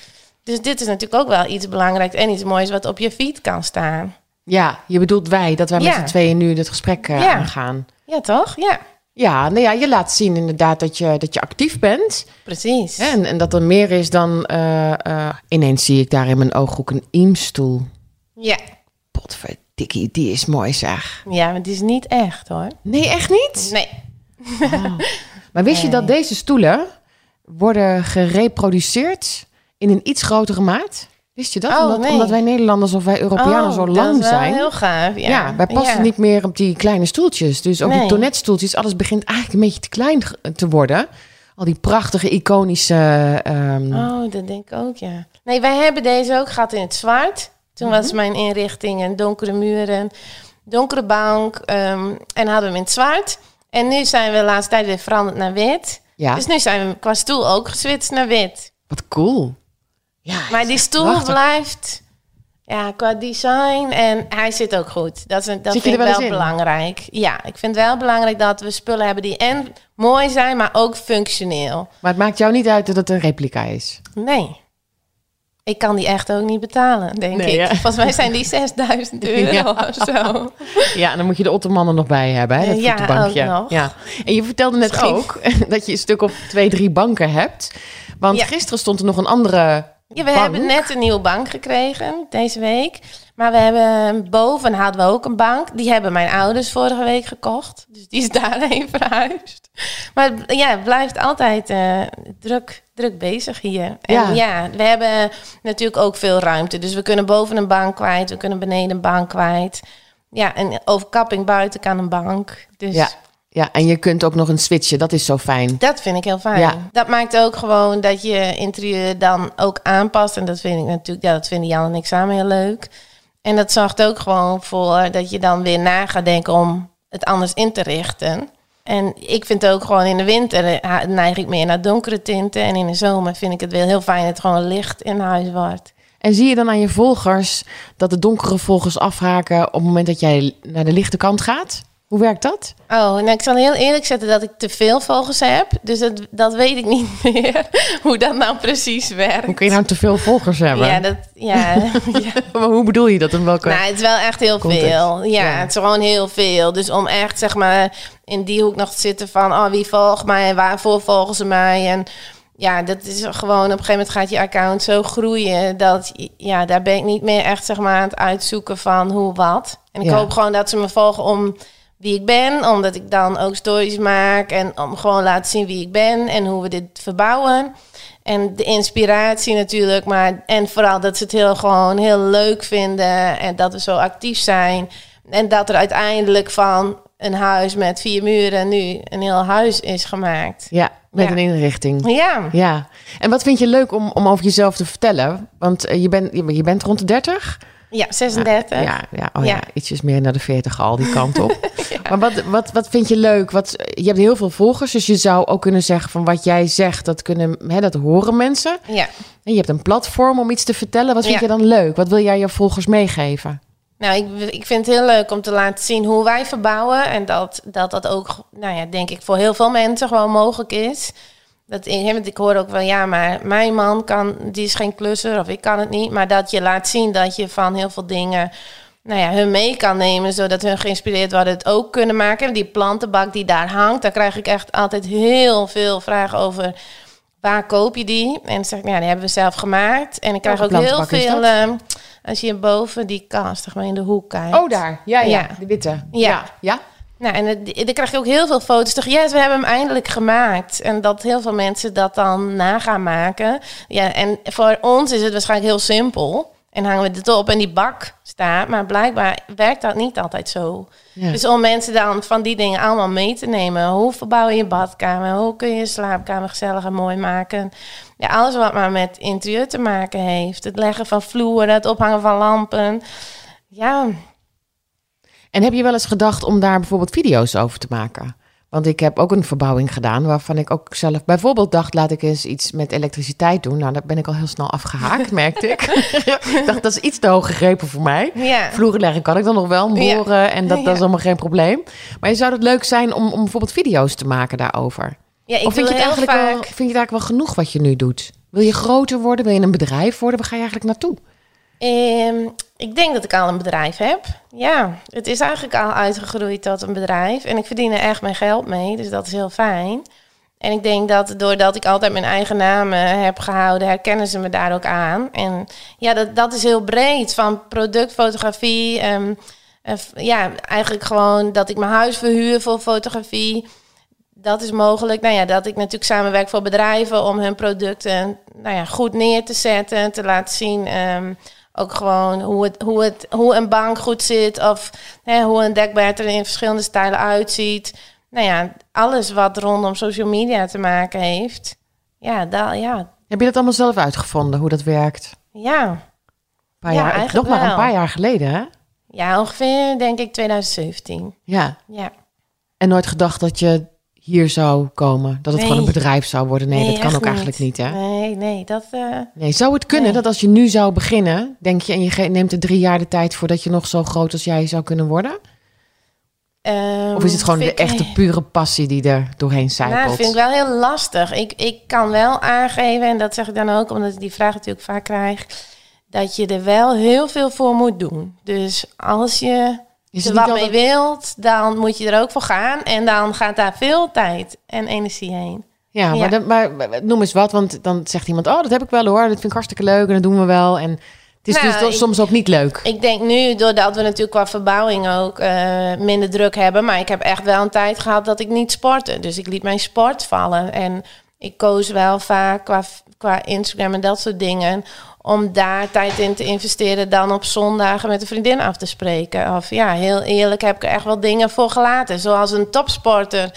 Speaker 2: Dus dit is natuurlijk ook wel iets belangrijks en iets moois wat op je feed kan staan.
Speaker 1: Ja, je bedoelt wij, dat wij met z'n tweeën nu dit gesprek eh,
Speaker 2: Ja.
Speaker 1: aangaan.
Speaker 2: Ja, toch? Ja,
Speaker 1: Ja, nou ja, je laat zien inderdaad dat je, dat je actief bent.
Speaker 2: precies.
Speaker 1: En, en dat er meer is dan... eh, eh, ineens zie ik daar in mijn ooghoek een Eamstoel.
Speaker 2: Ja.
Speaker 1: Potverdikkie, die is mooi zeg.
Speaker 2: ja, maar het is niet echt hoor.
Speaker 1: Nee, echt niet?
Speaker 2: Nee.
Speaker 1: Maar wist je dat deze stoelen worden gereproduceerd in een iets grotere maat? Wist je dat?
Speaker 2: Oh,
Speaker 1: omdat,
Speaker 2: nee.
Speaker 1: omdat wij Nederlanders of wij Europeanen
Speaker 2: Oh,
Speaker 1: zo lang zijn.
Speaker 2: heel gaaf. Ja,
Speaker 1: Ja, wij passen
Speaker 2: Ja.
Speaker 1: niet meer op die kleine stoeltjes. Dus ook die tonnetstoeltjes, alles begint eigenlijk een beetje te klein te worden. Al die prachtige, iconische... ehm,
Speaker 2: Oh, dat denk ik ook, ja. Nee, wij hebben deze ook gehad in het zwart. Toen
Speaker 1: Mhm.
Speaker 2: was mijn inrichting een donkere muren, donkere bank. ehm, en hadden we hem in het zwart. En nu zijn we de laatste tijd weer veranderd naar wit.
Speaker 1: ja,
Speaker 2: Dus nu zijn we qua stoel ook geswitst naar wit.
Speaker 1: wat cool. Ja,
Speaker 2: Maar die stoel
Speaker 1: prachtig.
Speaker 2: blijft ja, qua design en hij zit ook goed. Dat, is een, dat
Speaker 1: Zit
Speaker 2: vind ik
Speaker 1: wel
Speaker 2: wel belangrijk. Ja, ik vind wel belangrijk dat we spullen hebben die en mooi zijn, maar ook functioneel.
Speaker 1: Maar het maakt jou niet uit dat het een replica is.
Speaker 2: Nee. Ik kan die echt ook niet betalen, denk
Speaker 1: Nee,
Speaker 2: ik.
Speaker 1: hè?
Speaker 2: Volgens mij zijn die 6000 euro
Speaker 1: Ja.
Speaker 2: of zo.
Speaker 1: Ja, en dan moet je de Ottomannen nog bij hebben, hè? Dat
Speaker 2: Ja,
Speaker 1: voetenbankje.
Speaker 2: ook nog.
Speaker 1: Ja. En je vertelde net ook dat je een stuk op twee, drie banken hebt. Want
Speaker 2: Ja.
Speaker 1: gisteren stond er nog een andere
Speaker 2: Ja, we
Speaker 1: bank.
Speaker 2: hebben net een nieuwe bank gekregen deze week. Maar we hebben boven hadden we ook een bank. Die hebben mijn ouders vorige week gekocht. Dus die is daarheen verhuisd. Maar ja, het blijft altijd eh, druk, druk bezig hier. En
Speaker 1: Ja.
Speaker 2: ja. we hebben natuurlijk ook veel ruimte. Dus we kunnen boven een bank kwijt. We kunnen beneden een bank kwijt. Ja, en overkapping buiten kan een bank. Dus
Speaker 1: Ja. Ja, en je kunt ook nog een switchen. Dat is zo fijn.
Speaker 2: Dat vind ik heel fijn.
Speaker 1: Ja.
Speaker 2: Dat maakt ook gewoon dat je interieur dan ook aanpast. En dat vind ik natuurlijk, ja, dat vinden Jan en ik samen heel leuk. En dat zorgt ook gewoon voor dat je dan weer na gaat denken om het anders in te richten. En ik vind ook gewoon in de winter eh, neig ik meer naar donkere tinten. En in de zomer vind ik het weer heel fijn dat het gewoon licht in huis wordt.
Speaker 1: En zie je dan aan je volgers dat de donkere volgers afhaken op het moment dat jij naar de lichte kant gaat? Hoe werkt dat?
Speaker 2: Oh, nou, ik zal heel eerlijk zetten dat ik te veel volgers heb. Dus dat, dat weet ik niet meer hoe dat nou precies werkt.
Speaker 1: Hoe kun je nou te veel volgers hebben?
Speaker 2: Ja, dat, ja, ja.
Speaker 1: Maar hoe bedoel je dat? In welke...
Speaker 2: Nou, het is wel echt heel
Speaker 1: Context.
Speaker 2: veel. Ja,
Speaker 1: Ja.
Speaker 2: het is gewoon heel veel. Dus om echt, zeg maar, in die hoek nog te zitten van... oh, wie volgt mij en waarvoor volgen ze mij? En ja, dat is gewoon... op een gegeven moment gaat je account zo groeien... dat, ja, daar ben ik niet meer echt, zeg maar, aan het uitzoeken van hoe, wat. En ik
Speaker 1: Ja.
Speaker 2: hoop gewoon dat ze me volgen om wie ik ben... omdat ik dan ook stories maak... en om gewoon laten zien wie ik ben... en hoe we dit verbouwen... En de inspiratie natuurlijk, maar en vooral dat ze het heel gewoon heel leuk vinden en dat we zo actief zijn. En dat er uiteindelijk van een huis met vier muren nu een heel huis is gemaakt.
Speaker 1: Ja, met
Speaker 2: Ja.
Speaker 1: een inrichting.
Speaker 2: Ja,
Speaker 1: Ja. En wat vind je leuk om, om over jezelf te vertellen? Want eh, je, bent je, je bent rond de 30?
Speaker 2: Ja 36.
Speaker 1: Ja, ja, oh ja. Ietsjes meer naar de 40 al, die kant op. Maar wat, wat, wat vind je leuk? Wat, je hebt heel veel volgers, dus je zou ook kunnen zeggen van wat jij zegt, dat, kunnen, hè, dat horen mensen.
Speaker 2: Ja.
Speaker 1: En je hebt een platform om iets te vertellen. Wat vind je dan leuk? Wat wil jij je volgers meegeven?
Speaker 2: Nou, ik, ik vind het heel leuk om te laten zien hoe wij verbouwen. En dat dat, dat ook, nou ja, denk ik, voor heel veel mensen gewoon mogelijk is. Dat, in- want ik hoor ook wel, ja, maar mijn man kan, die is geen klusser of ik kan het niet. Maar dat je laat zien dat je van heel veel dingen, nou ja, hun mee kan nemen. Zodat hun geïnspireerd worden het ook kunnen maken. Die plantenbak die daar hangt, daar krijg ik echt altijd heel veel vragen over. Waar koop je die? En dan zeg ik, ja, die hebben we zelf gemaakt. En ik krijg ook heel veel, ehm, als je boven die kast, zeg maar in de hoek kijkt.
Speaker 1: Oh, daar. Ja, ja.
Speaker 2: Ja.
Speaker 1: De witte.
Speaker 2: Ja.
Speaker 1: Ja?
Speaker 2: Nou, en het- dan krijg je ook heel veel foto's. Toch, yes, we hebben hem eindelijk gemaakt. En dat heel veel mensen dat dan na gaan maken. Ja, en voor ons is het waarschijnlijk heel simpel. En hangen we het op en die bak staat. Maar blijkbaar werkt dat niet altijd zo.
Speaker 1: Ja.
Speaker 2: Dus om mensen dan van die dingen allemaal mee te nemen. Hoe verbouw je je badkamer? Hoe kun je je slaapkamer gezellig en mooi maken? Ja, alles wat maar met interieur te maken heeft. Het leggen van vloeren, het ophangen van lampen. Ja,
Speaker 1: En heb je wel eens gedacht om daar bijvoorbeeld video's over te maken? Want ik heb ook een verbouwing gedaan waarvan ik ook zelf bijvoorbeeld dacht, laat ik eens iets met elektriciteit doen. Nou, daar ben ik al heel snel afgehaakt, merkte ik. ik dacht, dat is iets te hoog gegrepen voor mij.
Speaker 2: ja.
Speaker 1: Vloeren leggen kan ik dan nog wel,
Speaker 2: Ja.
Speaker 1: boren en dat, dat is
Speaker 2: Ja.
Speaker 1: allemaal geen probleem. Maar je zou het leuk zijn om, om bijvoorbeeld video's te maken daarover?
Speaker 2: ja ik
Speaker 1: of vind je, het eigenlijk wel,
Speaker 2: vaak...
Speaker 1: vind je het eigenlijk wel genoeg wat je nu doet? Wil je groter worden? Wil je een bedrijf worden? Waar ga je eigenlijk naartoe?
Speaker 2: Ehm, ik denk dat ik al een bedrijf heb. Ja, het is eigenlijk al uitgegroeid tot een bedrijf. En ik verdien er echt mijn geld mee, dus dat is heel fijn. En ik denk dat doordat ik altijd mijn eigen naam heb gehouden, herkennen ze me daar ook aan. En ja, dat, dat is heel breed. Van productfotografie. ehm, eh, ja, eigenlijk gewoon dat ik mijn huis verhuur voor fotografie. Dat is mogelijk. Nou ja, dat ik natuurlijk samenwerk voor bedrijven om hun producten nou ja, goed neer te zetten, te laten zien. ehm, ook gewoon hoe, het, hoe, het, hoe een bank goed zit of hè, hoe een dekbed er in verschillende stijlen uitziet. Nou ja, alles wat rondom social media te maken heeft. Ja, da, ja,
Speaker 1: Heb je dat allemaal zelf uitgevonden, hoe dat werkt?
Speaker 2: ja.
Speaker 1: Een paar
Speaker 2: Ja,
Speaker 1: jaar, nog maar een paar jaar geleden, hè?
Speaker 2: ja, ongeveer denk ik 2017.
Speaker 1: Ja.
Speaker 2: Ja.
Speaker 1: En nooit gedacht dat je hier zou komen? Dat het
Speaker 2: Nee.
Speaker 1: gewoon een bedrijf zou worden? Nee, dat kan ook eigenlijk niet, hè?
Speaker 2: Nee, nee, dat... eh,
Speaker 1: Nee, zou het kunnen
Speaker 2: Nee.
Speaker 1: dat als je nu zou beginnen, denk je, en je neemt er drie jaar de tijd voordat je nog zo groot als jij zou kunnen worden?
Speaker 2: ehm,
Speaker 1: Of is het gewoon de
Speaker 2: ik-
Speaker 1: echte pure passie die er doorheen
Speaker 2: Nou, dat
Speaker 1: zijpelt?
Speaker 2: vind ik wel heel lastig. Ik, ik kan wel aangeven, en dat zeg ik dan ook omdat ik die vraag natuurlijk vaak krijg, dat je er wel heel veel voor moet doen. Dus als je
Speaker 1: Is niet
Speaker 2: wat mee
Speaker 1: altijd-
Speaker 2: wilt, dan moet je er ook voor gaan. En dan gaat daar veel tijd en energie heen.
Speaker 1: Ja, maar, dan- maar noem eens wat, want dan zegt iemand, oh, dat heb ik wel hoor, dat vind ik hartstikke leuk en dat doen we wel. En het is
Speaker 2: Nou,
Speaker 1: dus
Speaker 2: ik-
Speaker 1: soms ook niet leuk.
Speaker 2: Ik denk nu, doordat we natuurlijk qua verbouwing ook eh, minder druk hebben. Maar ik heb echt wel een tijd gehad dat ik niet sportte. Dus ik liet mijn sport vallen. En ik koos wel vaak qua, qua Instagram en dat soort dingen. Om daar tijd in te investeren dan op zondagen met een vriendin af te spreken. Of ja, heel eerlijk heb ik er echt wel dingen voor gelaten. Zoals een topsporter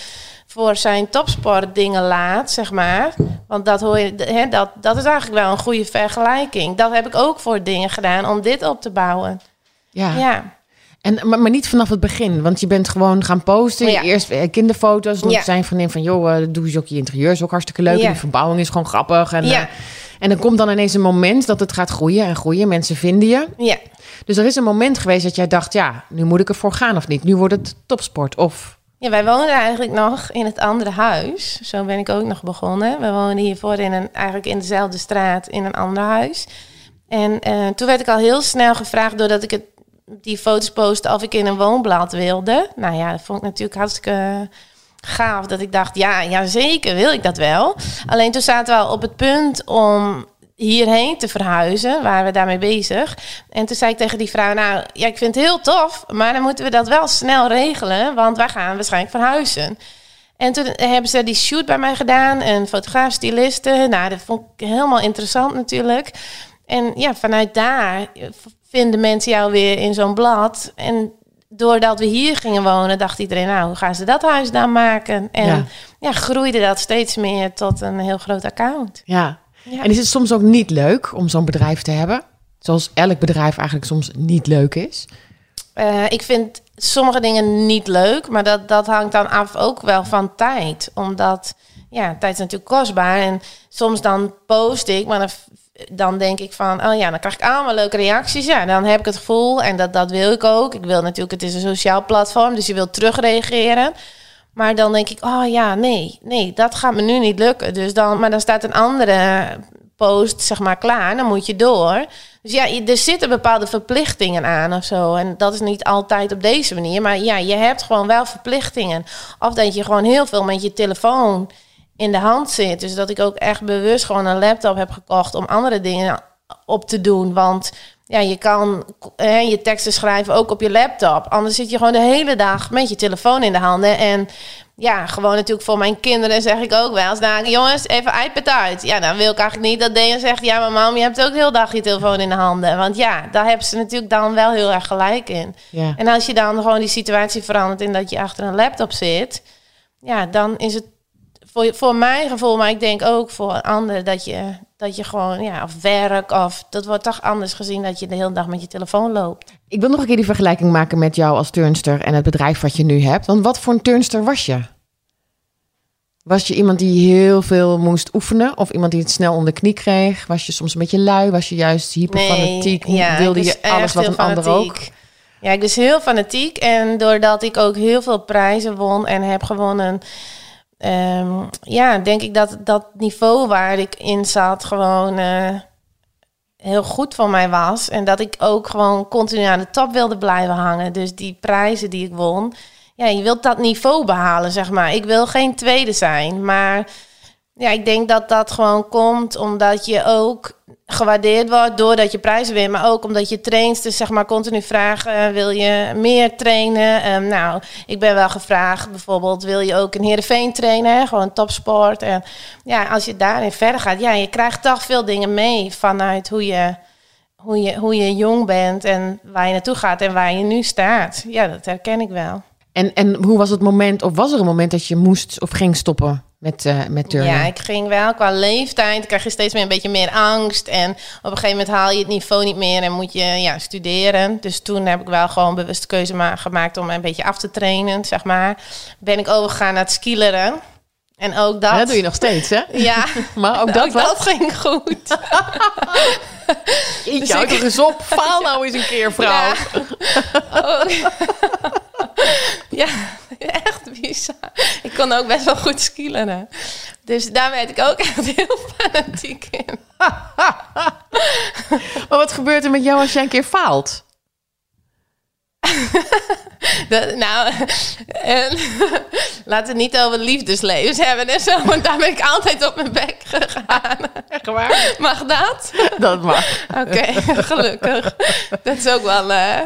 Speaker 2: voor zijn topsport dingen laat, zeg maar. Want dat, hoor je, hè, dat, dat is eigenlijk wel een goede vergelijking. Dat heb ik ook voor dingen gedaan om dit op te bouwen.
Speaker 1: Ja.
Speaker 2: Ja,
Speaker 1: En, maar, maar niet vanaf het begin, want je bent gewoon gaan posten.
Speaker 2: Ja.
Speaker 1: Eerst eh, kinderfoto's. Toen
Speaker 2: Ja.
Speaker 1: zei een vriendin van, joh, eh, doe eens ook je interieur. Is ook hartstikke leuk.
Speaker 2: Ja.
Speaker 1: En die verbouwing is gewoon grappig. En,
Speaker 2: Ja.
Speaker 1: eh, en dan komt dan ineens een moment dat het gaat groeien en groeien. Mensen vinden je.
Speaker 2: ja.
Speaker 1: Dus er is een moment geweest dat jij dacht, ja, nu moet ik ervoor gaan of niet. Nu wordt het topsport of...
Speaker 2: Ja, wij woonden eigenlijk nog in het andere huis. Zo ben ik ook nog begonnen. We woonden hiervoor in een, eigenlijk in dezelfde straat in een ander huis. En eh, toen werd ik al heel snel gevraagd, doordat ik het, die foto's postte, of ik in een woonblad wilde. Nou ja, dat vond ik natuurlijk hartstikke gaaf. Dat ik dacht, ja, ja zeker wil ik dat wel. Alleen toen zaten we al op het punt om hierheen te verhuizen, waren we daarmee bezig. En toen zei ik tegen die vrouw, nou, ja, ik vind het heel tof, maar dan moeten we dat wel snel regelen, want wij gaan waarschijnlijk verhuizen. En toen hebben ze die shoot bij mij gedaan, een fotograaf, styliste. Nou, dat vond ik helemaal interessant natuurlijk. En ja, vanuit daar vinden mensen jou weer in zo'n blad. En doordat we hier gingen wonen, dacht iedereen, nou, hoe gaan ze dat huis dan maken? En
Speaker 1: Ja.
Speaker 2: ja, groeide dat steeds meer tot een heel groot account.
Speaker 1: Ja.
Speaker 2: Ja.
Speaker 1: En is het soms ook niet leuk om zo'n bedrijf te hebben? Zoals elk bedrijf eigenlijk soms niet leuk is.
Speaker 2: Eh, ik vind sommige dingen niet leuk, maar dat, dat hangt dan af ook wel van tijd. Omdat, ja, tijd is natuurlijk kostbaar. En soms dan post ik, maar dan, dan denk ik van, oh ja, dan krijg ik allemaal leuke reacties. Ja, dan heb ik het gevoel, en dat, dat wil ik ook. Ik wil natuurlijk, het is een sociaal platform, dus je wilt terugreageren. Maar dan denk ik, oh ja, nee, nee, dat gaat me nu niet lukken. Dus dan, maar dan staat een andere post, zeg maar, klaar. Dan moet je door. Dus ja, er zitten bepaalde verplichtingen aan of zo. En dat is niet altijd op deze manier. Maar ja, je hebt gewoon wel verplichtingen. Of dat je gewoon heel veel met je telefoon in de hand zit. Dus dat ik ook echt bewust gewoon een laptop heb gekocht om andere dingen op te doen. Want ja, je kan hè, je teksten schrijven ook op je laptop. Anders zit je gewoon de hele dag met je telefoon in de handen. En ja, gewoon natuurlijk voor mijn kinderen zeg ik ook wel eens... Nou, jongens, even iPad uit. Ja, dan wil ik eigenlijk niet dat Dean zegt... Ja, maar mam, je hebt ook de hele dag je telefoon in de handen. Want ja, daar hebben ze natuurlijk dan wel heel erg gelijk in.
Speaker 1: Ja.
Speaker 2: En als je dan gewoon die situatie verandert in dat je achter een laptop zit... Ja, dan is het voor, voor mijn gevoel, maar ik denk ook voor anderen... dat je, dat je gewoon, ja, of werk of... Dat wordt toch anders gezien dat je de hele dag met je telefoon loopt.
Speaker 1: Ik wil nog een keer die vergelijking maken met jou als turnster en het bedrijf wat je nu hebt. Want wat voor een turnster was je? Was je iemand die heel veel moest oefenen? Of iemand die het snel onder de knie kreeg? Was je soms een beetje lui? Was je juist hyperfanatiek?
Speaker 2: ja,
Speaker 1: Wilde je alles wat een ander ook?
Speaker 2: Ja, ik was heel fanatiek. En doordat ik ook heel veel prijzen won en heb gewonnen... ehm, ja, denk ik dat dat niveau waar ik in zat gewoon eh, heel goed voor mij was. En dat ik ook gewoon continu aan de top wilde blijven hangen. Dus die prijzen die ik won... Ja, je wilt dat niveau behalen, zeg maar. Ik wil geen tweede zijn, maar... Ja, ik denk dat dat gewoon komt omdat je ook gewaardeerd wordt doordat je prijzen wint, maar ook omdat je trainst. Dus zeg maar continu vragen, wil je meer trainen? Ehm, nou, ik ben wel gevraagd, bijvoorbeeld, wil je ook een Heerenveen trainen? Gewoon topsport. En ja, als je daarin verder gaat, ja, je krijgt toch veel dingen mee vanuit hoe je, hoe je, hoe je jong bent en waar je naartoe gaat en waar je nu staat. Ja, dat herken ik wel.
Speaker 1: En, en hoe was het moment, of was er een moment dat je moest of ging stoppen met, eh met turnen?
Speaker 2: Ja, ik ging wel qua leeftijd. krijg je steeds meer een beetje meer angst. En op een gegeven moment haal je het niveau niet meer en moet je ja, studeren. Dus toen heb ik wel gewoon bewust keuze ma- gemaakt om een beetje af te trainen, zeg maar. Ben ik overgegaan naar het skileren. En ook dat.
Speaker 1: Dat doe je nog steeds, hè?
Speaker 2: Ja,
Speaker 1: Maar ook dat
Speaker 2: ook dat ging goed.
Speaker 1: Eet
Speaker 2: Dus
Speaker 1: toch eens op. Faal nou eens een keer, vrouw.
Speaker 2: Ja. Oh. ja, echt bizar. Ik kon ook best wel goed skileren. Dus daar werd ik ook echt heel fanatiek in.
Speaker 1: Maar wat gebeurt er met jou als jij een keer faalt?
Speaker 2: Dat, nou, en, laten we het niet over liefdeslevens hebben en zo, want daar ben ik altijd op mijn bek gegaan.
Speaker 1: Echt waar?
Speaker 2: Mag dat?
Speaker 1: Dat mag.
Speaker 2: Oké, gelukkig. Dat is ook wel, eh,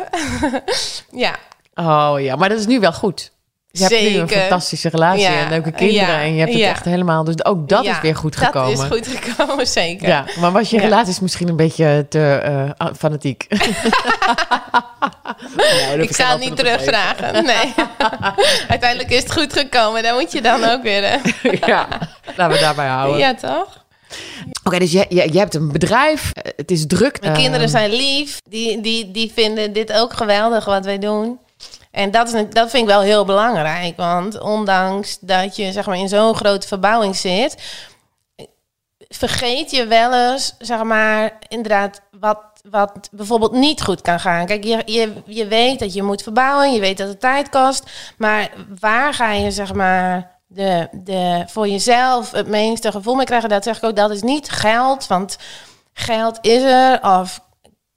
Speaker 2: ja.
Speaker 1: Oh ja, maar dat is nu wel goed. Je hebt nu een fantastische relatie
Speaker 2: Ja,
Speaker 1: en leuke kinderen.
Speaker 2: ja,
Speaker 1: en je hebt het
Speaker 2: ja.
Speaker 1: echt helemaal... Dus ook dat
Speaker 2: Ja,
Speaker 1: is weer goed gekomen.
Speaker 2: Dat is goed gekomen, zeker.
Speaker 1: Ja, maar was je
Speaker 2: Ja.
Speaker 1: relatie misschien een beetje te eh, fanatiek? Nou,
Speaker 2: Ik zou het niet terugvragen. Nee. Uiteindelijk is het goed gekomen. Dan moet je dan ook weer. hè?
Speaker 1: ja, laten we daarbij houden.
Speaker 2: Ja, toch?
Speaker 1: Oké, dus je, je, je hebt een bedrijf. eh, Het is druk.
Speaker 2: Mijn
Speaker 1: eh,
Speaker 2: kinderen zijn lief. Die, die, die vinden dit ook geweldig wat wij doen. En dat, is, dat vind ik wel heel belangrijk. Want ondanks dat je zeg maar, in zo'n grote verbouwing zit... vergeet je wel eens, zeg maar, inderdaad... wat, wat bijvoorbeeld niet goed kan gaan. Kijk, je, je, je weet dat je moet verbouwen. Je weet dat het tijd kost. Maar waar ga je, zeg maar... De, de, voor jezelf het meeste gevoel mee krijgen, dat zeg ik ook, dat is niet geld. Want geld is er, of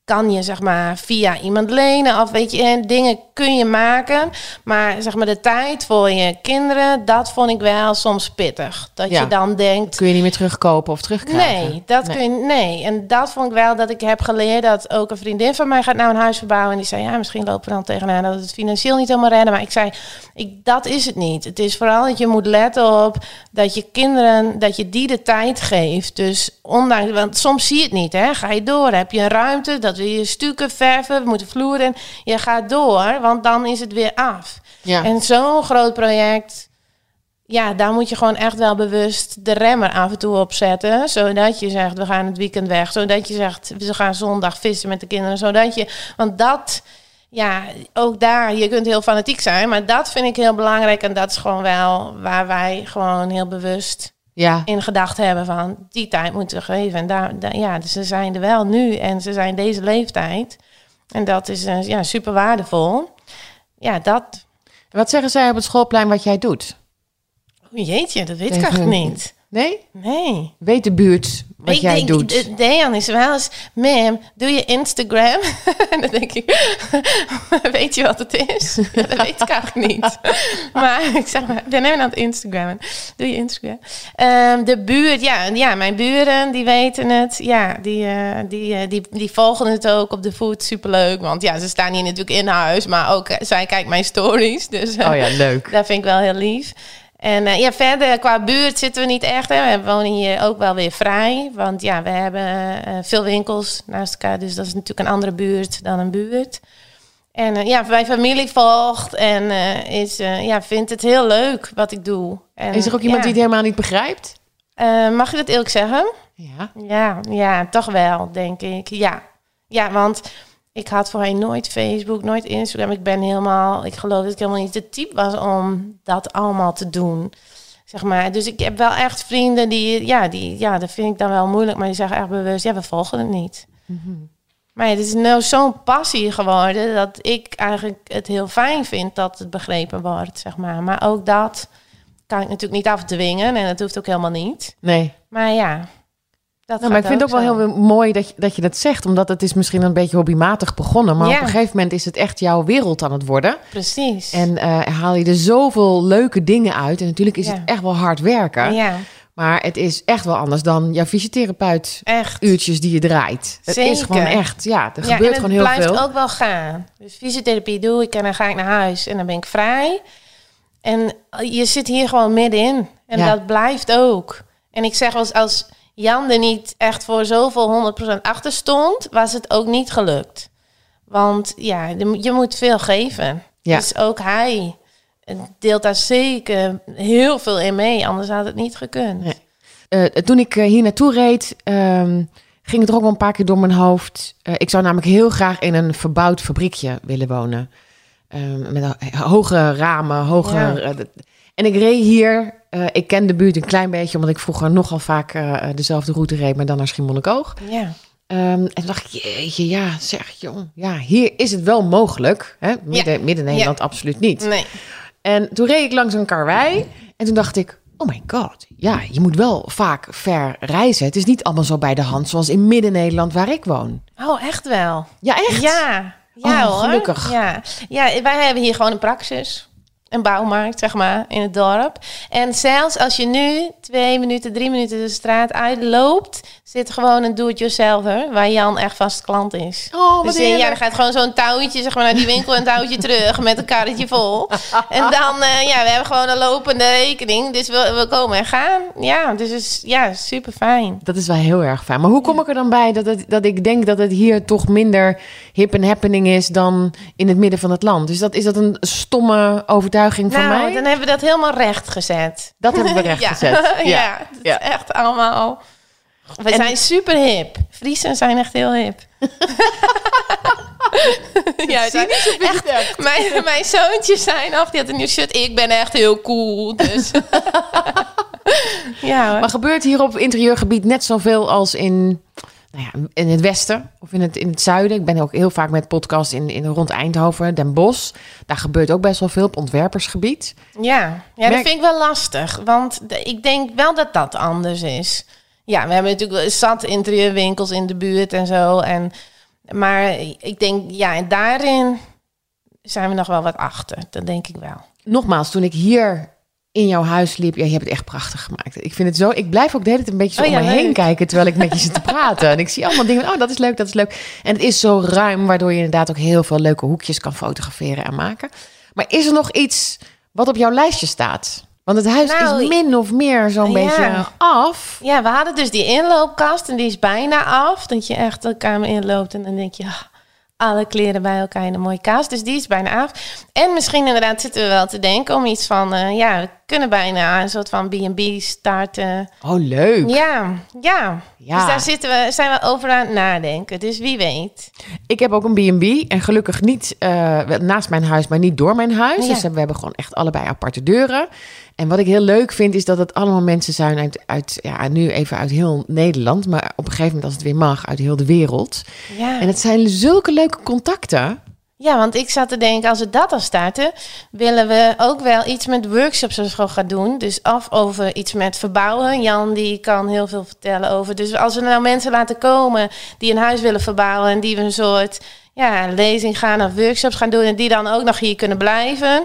Speaker 2: kan je zeg maar via iemand lenen, of weet je, en dingen kun je maken. Maar zeg maar de tijd voor je kinderen, dat vond ik wel soms pittig. Dat
Speaker 1: Ja.
Speaker 2: je dan denkt,
Speaker 1: Kun je niet meer terugkopen of terugkrijgen?
Speaker 2: Nee, dat
Speaker 1: Nee.
Speaker 2: kun je, nee. En dat vond ik wel dat ik heb geleerd dat ook een vriendin van mij gaat nou een huis verbouwen. En die zei, ja, misschien lopen we dan tegenaan dat we het financieel niet helemaal redden. Maar ik zei, ik, dat is het niet. Het is vooral dat je moet letten op dat je kinderen, dat je die de tijd geeft. Dus ondanks, want soms zie je het niet, hè. Ga je door, heb je een ruimte, dat wil je stukken verven, we moeten vloeren. Je gaat door, want dan is het weer af.
Speaker 1: Ja.
Speaker 2: En zo'n groot project, ja, daar moet je gewoon echt wel bewust de remmer af en toe op zetten. Zodat je zegt, we gaan het weekend weg. Zodat je zegt, we gaan zondag vissen met de kinderen. Zodat je, want dat, ja, ook daar, je kunt heel fanatiek zijn. Maar dat vind ik heel belangrijk. En dat is gewoon wel waar wij gewoon heel bewust
Speaker 1: ja.
Speaker 2: in gedachten hebben van, die tijd moeten we geven. En daar, daar- ja, dus ze zijn er wel nu en ze zijn deze leeftijd. En dat is eh, ja, super waardevol. Ja, dat,
Speaker 1: Wat zeggen zij op het schoolplein wat jij doet?
Speaker 2: oh jeetje, dat weet ik eigenlijk niet.
Speaker 1: Nee?
Speaker 2: Nee.
Speaker 1: Weet de buurt wat
Speaker 2: ik
Speaker 1: jij
Speaker 2: denk,
Speaker 1: doet?
Speaker 2: de- Dejan is wel eens, ma'am, doe je Instagram? en dan denk ik, weet je wat het is? Ja, dat weet ik eigenlijk niet. maar ik zeg maar, ik ben even aan het Instagrammen. Doe je Instagram? Ehm, de buurt, ja, ja, mijn buren, die weten het. Ja, die, eh, die, eh, die, die volgen het ook op de voet. Superleuk, want ja, ze staan hier natuurlijk in huis. Maar ook, eh, zij kijkt mijn stories. Dus eh,
Speaker 1: Oh ja, leuk.
Speaker 2: dat vind ik wel heel lief. En eh, ja, verder qua buurt zitten we niet echt. Hè. We wonen hier ook wel weer vrij. Want ja, we hebben eh, veel winkels naast elkaar. Dus dat is natuurlijk een andere buurt dan een buurt. En eh, ja, mijn familie volgt en is, ja, vindt het heel leuk wat ik doe. En,
Speaker 1: Is er ook iemand
Speaker 2: ja.
Speaker 1: die het helemaal niet begrijpt?
Speaker 2: Mag je dat eerlijk zeggen?
Speaker 1: Ja.
Speaker 2: Ja, ja, toch wel, denk ik. Ja, ja want ik had voorheen nooit Facebook, nooit Instagram. Ik ben helemaal, ik geloof dat ik helemaal niet de type was om dat allemaal te doen. Zeg maar. Dus ik heb wel echt vrienden die, ja, die, ja, dat vind ik dan wel moeilijk, maar die zeggen echt bewust, ja, we volgen het niet. Maar ja, het is nou zo'n passie geworden dat ik eigenlijk het heel fijn vind dat het begrepen wordt, zeg maar. Maar ook dat kan ik natuurlijk niet afdwingen en dat hoeft ook helemaal niet.
Speaker 1: Nee.
Speaker 2: Maar ja,
Speaker 1: Nou, maar ik vind het ook wel heel mooi dat je, dat je dat zegt. Omdat het is misschien een beetje hobbymatig begonnen. Maar
Speaker 2: Ja.
Speaker 1: op een gegeven moment is het echt jouw wereld aan het worden.
Speaker 2: Precies.
Speaker 1: En eh, haal je er zoveel leuke dingen uit. En natuurlijk is
Speaker 2: Ja.
Speaker 1: het echt wel hard werken.
Speaker 2: ja,
Speaker 1: Maar het is echt wel anders dan jouw fysiotherapeut
Speaker 2: echt.
Speaker 1: uurtjes die je draait. Het is gewoon echt, ja, er
Speaker 2: ja,
Speaker 1: gebeurt gewoon
Speaker 2: het
Speaker 1: heel
Speaker 2: blijft
Speaker 1: veel.
Speaker 2: ook wel gaan. Dus fysiotherapie doe ik en dan ga ik naar huis en dan ben ik vrij. En je zit hier gewoon middenin. En
Speaker 1: Ja.
Speaker 2: dat blijft ook. En ik zeg eens, als Jan er niet echt voor zoveel 100% achter stond, was het ook niet gelukt. Want ja, je moet veel geven.
Speaker 1: Ja.
Speaker 2: Dus ook hij deelt daar zeker heel veel in mee, anders had het niet gekund.
Speaker 1: Nee. Eh, toen ik eh, hier naartoe reed, ehm, ging het er ook wel een paar keer door mijn hoofd. Eh, ik zou namelijk heel graag in een verbouwd fabriekje willen wonen. Ehm, met hoge ramen, hoge...
Speaker 2: Ja.
Speaker 1: Eh, en ik reed hier, eh, ik ken de buurt een klein beetje... omdat ik vroeger nogal vaak eh, dezelfde route reed... maar dan naar Schiermonnikoog.
Speaker 2: Ja.
Speaker 1: Ehm, en toen dacht ik, jeetje, ja, zeg, jong, ja, hier is het wel mogelijk. Hè? Midden, midden Nederland absoluut niet.
Speaker 2: Nee.
Speaker 1: En toen reed ik langs een karwei en toen dacht ik, oh my god, ja, je moet wel vaak ver reizen. Het is niet allemaal zo bij de hand zoals in Midden-Nederland waar ik woon.
Speaker 2: Oh, echt wel?
Speaker 1: Ja, echt?
Speaker 2: Ja, ja
Speaker 1: Oh,
Speaker 2: hoor.
Speaker 1: gelukkig.
Speaker 2: Ja. ja, wij hebben hier gewoon een praxis. Een bouwmarkt, zeg maar, in het dorp. En zelfs als je nu twee minuten, drie minuten de straat uitloopt, zit gewoon een do-it-yourselfer waar Jan echt vast klant is.
Speaker 1: Oh,
Speaker 2: dus eh, ja, dan gaat gewoon zo'n touwtje zeg maar, naar die winkel en een touwtje terug met een karretje vol. En dan, eh, ja, we hebben gewoon een lopende rekening, dus we, we komen en gaan. Ja, dus is ja, super fijn.
Speaker 1: Dat is wel heel erg fijn. Maar hoe kom ik er dan bij dat, het, dat ik denk dat het hier toch minder hip en happening is dan in het midden van het land? Dus dat, is dat een stomme overtuiging
Speaker 2: Nou,
Speaker 1: mij?
Speaker 2: dan hebben we dat helemaal recht gezet.
Speaker 1: Dat hebben we recht
Speaker 2: ja.
Speaker 1: gezet.
Speaker 2: Ja,
Speaker 1: Ja.
Speaker 2: is echt allemaal... We
Speaker 1: En-
Speaker 2: zijn super hip. Friesen zijn echt heel hip. ja, echt,
Speaker 1: echt.
Speaker 2: mijn, mijn zoontjes zijn af, die had een nieuw shirt. Ik ben echt heel cool, dus... ja, hoor.
Speaker 1: Maar gebeurt hier op interieurgebied net zoveel als in, nou ja, in het westen of in het, in het zuiden? Ik ben ook heel vaak met podcasts in, in rond Eindhoven, Den Bosch. Daar gebeurt ook best wel veel op ontwerpersgebied.
Speaker 2: Ja, ja dat vind ik wel lastig. Want de- ik denk wel dat dat anders is. Ja, we hebben natuurlijk wel zat interieurwinkels in de buurt en zo. En, maar ik denk, ja, en daarin zijn we nog wel wat achter. Dat denk ik wel.
Speaker 1: Nogmaals, toen ik hier in jouw huis liep, ja, je hebt het echt prachtig gemaakt. Ik vind het zo, ik blijf ook de hele tijd een beetje zo
Speaker 2: Oh
Speaker 1: om me heen kijken terwijl ik met je zit te praten. En ik zie allemaal dingen, oh, dat is leuk, dat is leuk. En het is zo ruim, waardoor je inderdaad ook heel veel leuke hoekjes kan fotograferen en maken. Maar is er nog iets wat op jouw lijstje staat? Want het huis
Speaker 2: Nou,
Speaker 1: is min of meer zo'n
Speaker 2: ja.
Speaker 1: beetje af.
Speaker 2: Ja, we hadden dus die inloopkast en die is bijna af. Dat je echt de kamer inloopt en dan denk je... ah, alle kleren bij elkaar in een mooie kast. Dus die is bijna af. En misschien inderdaad zitten we wel te denken om iets van... eh, ja, we kunnen bijna een soort van B&B starten.
Speaker 1: Oh, leuk.
Speaker 2: Ja, ja,
Speaker 1: Ja.
Speaker 2: Dus daar zitten we, zijn we over aan het nadenken. Dus wie weet.
Speaker 1: Ik heb ook een B&B en gelukkig niet eh, naast mijn huis, maar niet door mijn huis.
Speaker 2: Ja.
Speaker 1: Dus we hebben gewoon echt allebei aparte deuren. En wat ik heel leuk vind, is dat het allemaal mensen zijn uit, uit ja, nu even uit heel Nederland, maar op een gegeven moment als het weer mag, uit heel de wereld.
Speaker 2: Ja.
Speaker 1: En het zijn zulke leuke contacten.
Speaker 2: ja, want ik zat te denken, als we dat al starten, willen we ook wel iets met workshops of zo gaan doen. Dus af over iets met verbouwen. Jan die kan heel veel vertellen over. Dus als we nou mensen laten komen die een huis willen verbouwen en die we een soort ja, lezing gaan of workshops gaan doen en die dan ook nog hier kunnen blijven.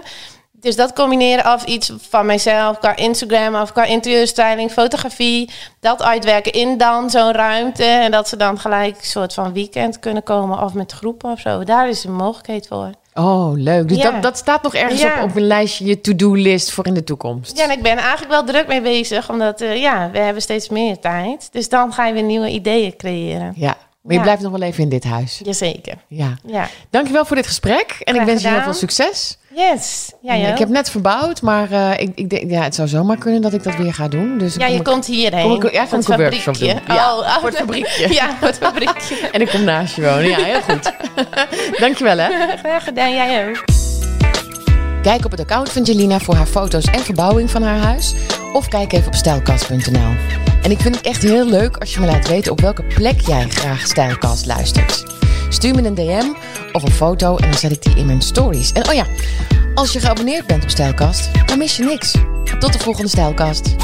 Speaker 2: Dus dat combineren of iets van mijzelf qua Instagram of qua interieurstyling, fotografie. Dat uitwerken in dan zo'n ruimte. En dat ze dan gelijk een soort van weekend kunnen komen of met groepen of zo. Daar is een mogelijkheid voor.
Speaker 1: Oh, leuk. Dus
Speaker 2: Ja.
Speaker 1: dat, dat staat nog ergens
Speaker 2: Ja.
Speaker 1: op, op een lijstje, je to-do-list voor in de toekomst.
Speaker 2: Ja, en ik ben eigenlijk wel druk mee bezig. Omdat eh, ja, we hebben steeds meer tijd. Dus dan ga je weer nieuwe ideeën creëren.
Speaker 1: Ja. Maar je
Speaker 2: Ja.
Speaker 1: blijft nog wel even in dit huis.
Speaker 2: Jazeker.
Speaker 1: Ja.
Speaker 2: Ja.
Speaker 1: Dankjewel voor dit gesprek. En ik wens je heel veel succes.
Speaker 2: Yes. Ja,
Speaker 1: Ja, ik heb net verbouwd, maar eh, ik, ik denk, ja, het zou zomaar kunnen dat ik dat weer ga doen. Dus
Speaker 2: ja, je
Speaker 1: ik-
Speaker 2: komt hierheen.
Speaker 1: kom ik- ja, kom ik een workshop doen. Ja,
Speaker 2: oh,
Speaker 1: voor het fabriekje.
Speaker 2: Ja, voor het fabriekje.
Speaker 1: En ik kom naast je wonen. Ja, heel goed. Dankjewel hè.
Speaker 2: Graag gedaan, jij ook.
Speaker 1: Kijk op het account van Jelina voor haar foto's en verbouwing van haar huis. Of kijk even op stijlkast.nl. En ik vind het echt heel leuk als je me laat weten op welke plek jij graag Stijlkast luistert. Stuur me een DM of een foto en dan zet ik die in mijn stories. En oh ja, als je geabonneerd bent op Stijlkast, dan mis je niks. Tot de volgende Stijlkast.